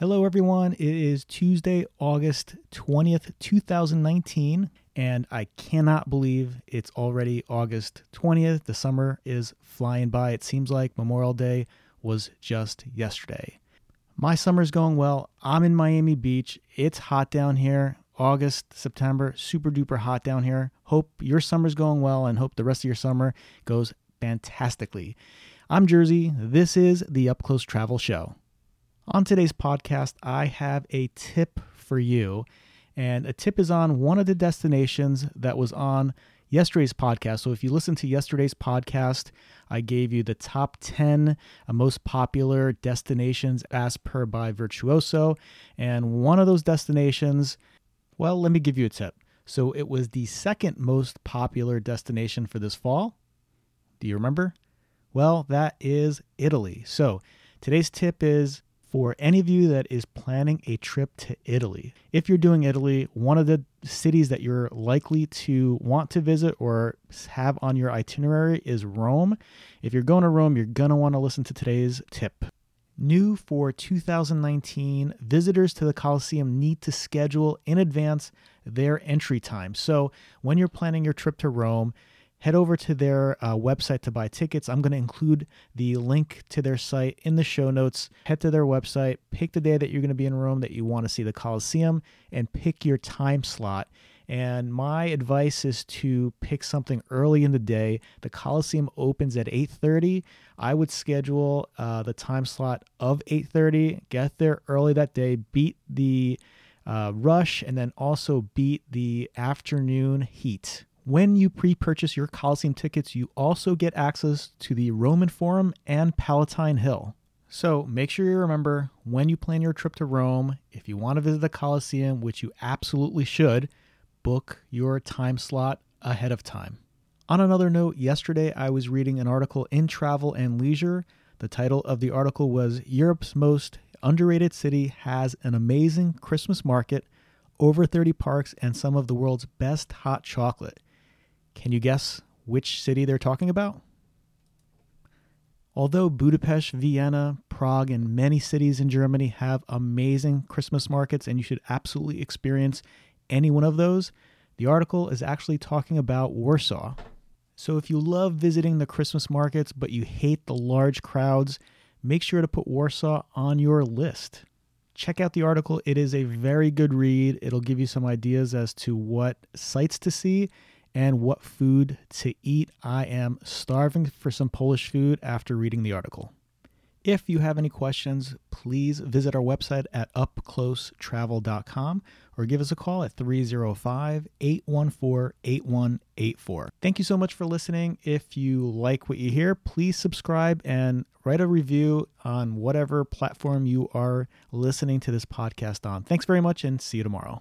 Hello, everyone. It is Tuesday, August 20th, 2019, and I cannot believe it's already August 20th. The summer is flying by. It seems like Memorial Day was just yesterday. My summer's going well. I'm in Miami Beach. It's hot down here. August, September, super duper hot down here. Hope your summer's going well and hope the rest of your summer goes fantastically. I'm Jersey. This is the Up Close Travel Show. On today's podcast, I have a tip for you. And a tip is on one of the destinations that was on yesterday's podcast. So if you listen to yesterday's podcast, I gave you the top 10 uh, most popular destinations as per by Virtuoso. And one of those destinations, well, let me give you a tip. So it was the second most popular destination for this fall. Do you remember? Well, that is Italy. So today's tip is for any of you that is planning a trip to Italy. If you're doing Italy, one of the cities that you're likely to want to visit or have on your itinerary is Rome. If you're going to Rome, you're going to want to listen to today's tip. New for 2019, visitors to the Colosseum need to schedule in advance their entry time. So, when you're planning your trip to Rome, head over to their uh, website to buy tickets. I'm going to include the link to their site in the show notes. Head to their website, pick the day that you're going to be in Rome that you want to see the Colosseum, and pick your time slot. And my advice is to pick something early in the day. The Coliseum opens at 8:30. I would schedule uh, the time slot of 8:30. Get there early that day. Beat the uh, rush, and then also beat the afternoon heat. When you pre purchase your Coliseum tickets, you also get access to the Roman Forum and Palatine Hill. So make sure you remember when you plan your trip to Rome, if you want to visit the Colosseum, which you absolutely should, book your time slot ahead of time. On another note, yesterday I was reading an article in Travel and Leisure. The title of the article was Europe's Most Underrated City Has an Amazing Christmas Market, over 30 parks, and some of the world's best hot chocolate. Can you guess which city they're talking about? Although Budapest, Vienna, Prague, and many cities in Germany have amazing Christmas markets, and you should absolutely experience any one of those, the article is actually talking about Warsaw. So if you love visiting the Christmas markets but you hate the large crowds, make sure to put Warsaw on your list. Check out the article. It is a very good read. It'll give you some ideas as to what sites to see and what food to eat. I am starving for some Polish food after reading the article. If you have any questions, please visit our website at upclosetravel.com or give us a call at 305 814 8184. Thank you so much for listening. If you like what you hear, please subscribe and write a review on whatever platform you are listening to this podcast on. Thanks very much and see you tomorrow.